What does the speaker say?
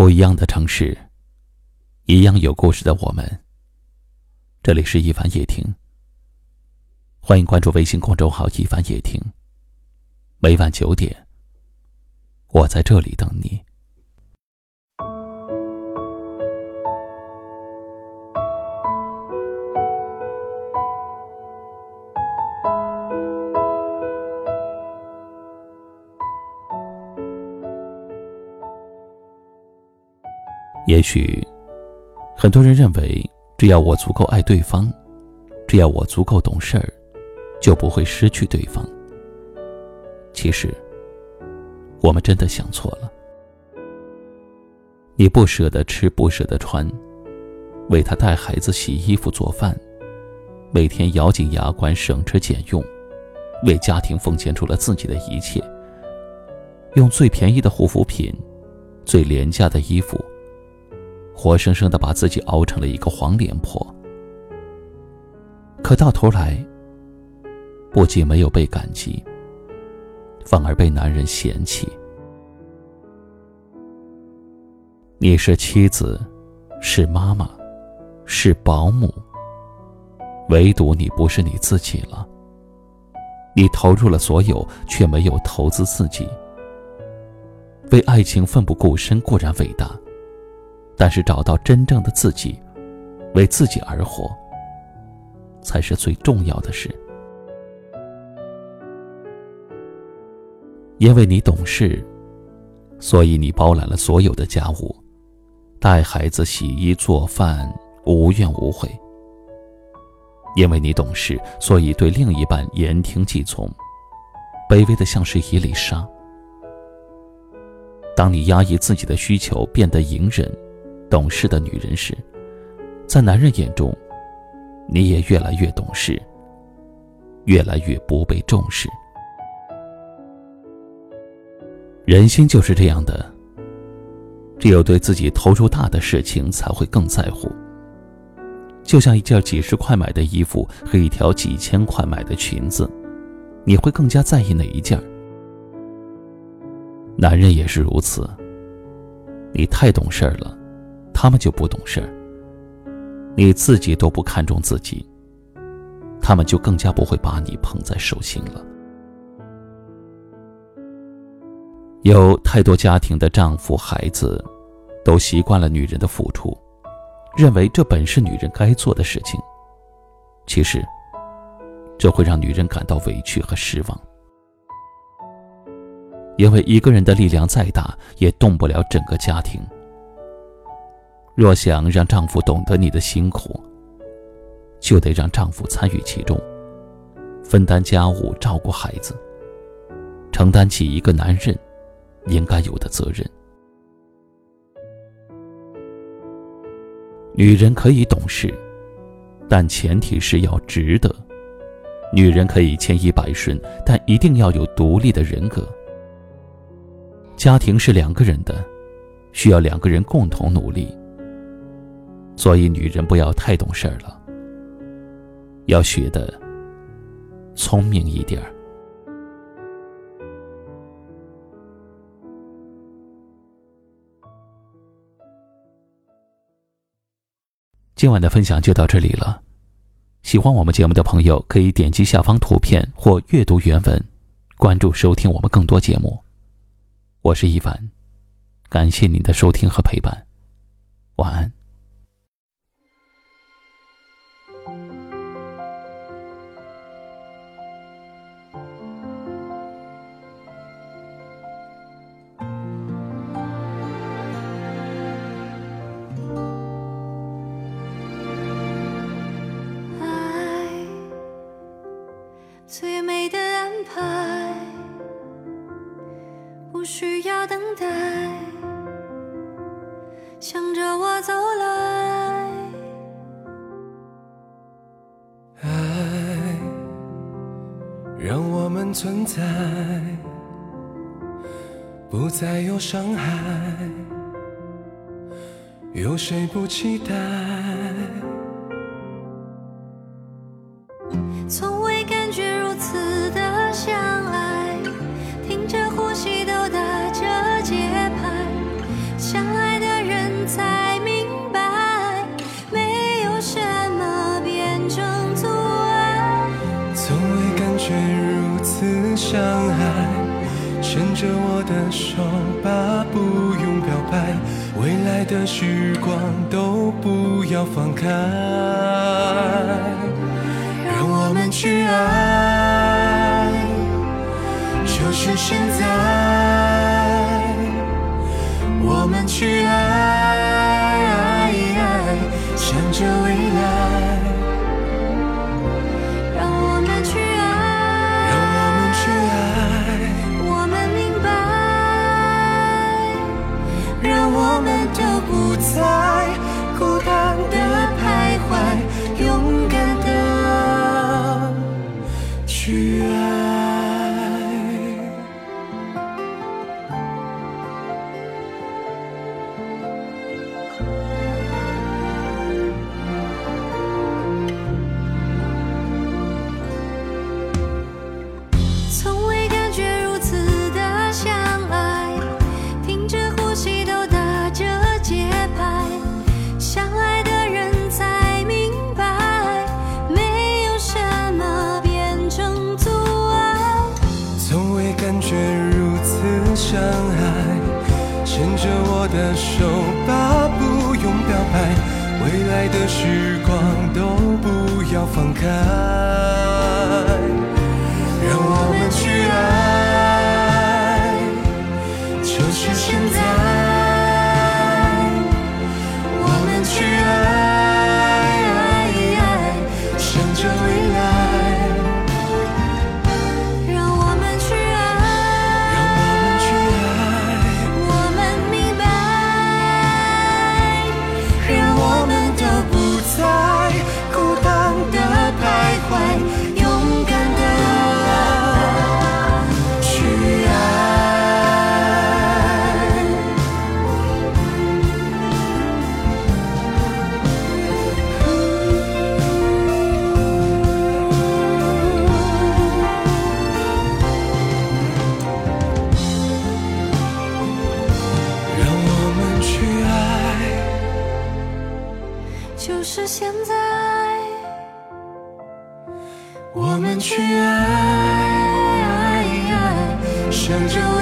不一样的城市，一样有故事的我们。这里是一凡夜听，欢迎关注微信公众号“一凡夜听”。每晚九点，我在这里等你。也许，很多人认为，只要我足够爱对方，只要我足够懂事儿，就不会失去对方。其实，我们真的想错了。你不舍得吃，不舍得穿，为他带孩子、洗衣服、做饭，每天咬紧牙关省吃俭用，为家庭奉献出了自己的一切，用最便宜的护肤品，最廉价的衣服。活生生的把自己熬成了一个黄脸婆，可到头来，不仅没有被感激，反而被男人嫌弃。你是妻子，是妈妈，是保姆，唯独你不是你自己了。你投入了所有，却没有投资自己。为爱情奋不顾身固然伟大。但是找到真正的自己，为自己而活，才是最重要的事。因为你懂事，所以你包揽了所有的家务，带孩子、洗衣做饭，无怨无悔。因为你懂事，所以对另一半言听计从，卑微的像是一粒沙。当你压抑自己的需求，变得隐忍。懂事的女人时，在男人眼中，你也越来越懂事，越来越不被重视。人心就是这样的，只有对自己投入大的事情才会更在乎。就像一件几十块买的衣服和一条几千块买的裙子，你会更加在意哪一件？男人也是如此，你太懂事了。他们就不懂事，你自己都不看重自己，他们就更加不会把你捧在手心了。有太多家庭的丈夫、孩子，都习惯了女人的付出，认为这本是女人该做的事情。其实，这会让女人感到委屈和失望，因为一个人的力量再大，也动不了整个家庭。若想让丈夫懂得你的辛苦，就得让丈夫参与其中，分担家务、照顾孩子，承担起一个男人应该有的责任。女人可以懂事，但前提是要值得；女人可以千依百顺，但一定要有独立的人格。家庭是两个人的，需要两个人共同努力。所以，女人不要太懂事儿了，要学的聪明一点儿。今晚的分享就到这里了，喜欢我们节目的朋友可以点击下方图片或阅读原文，关注收听我们更多节目。我是一凡，感谢您的收听和陪伴，晚安。排，不需要等待，向着我走来。爱让我们存在，不再有伤害，有谁不期待？说吧，不用表白，未来的时光都不要放开，让我们去爱。就是现在，我们去爱。手吧不用表白未来的时光都不要放开。现在，我们去爱，爱爱爱，向着。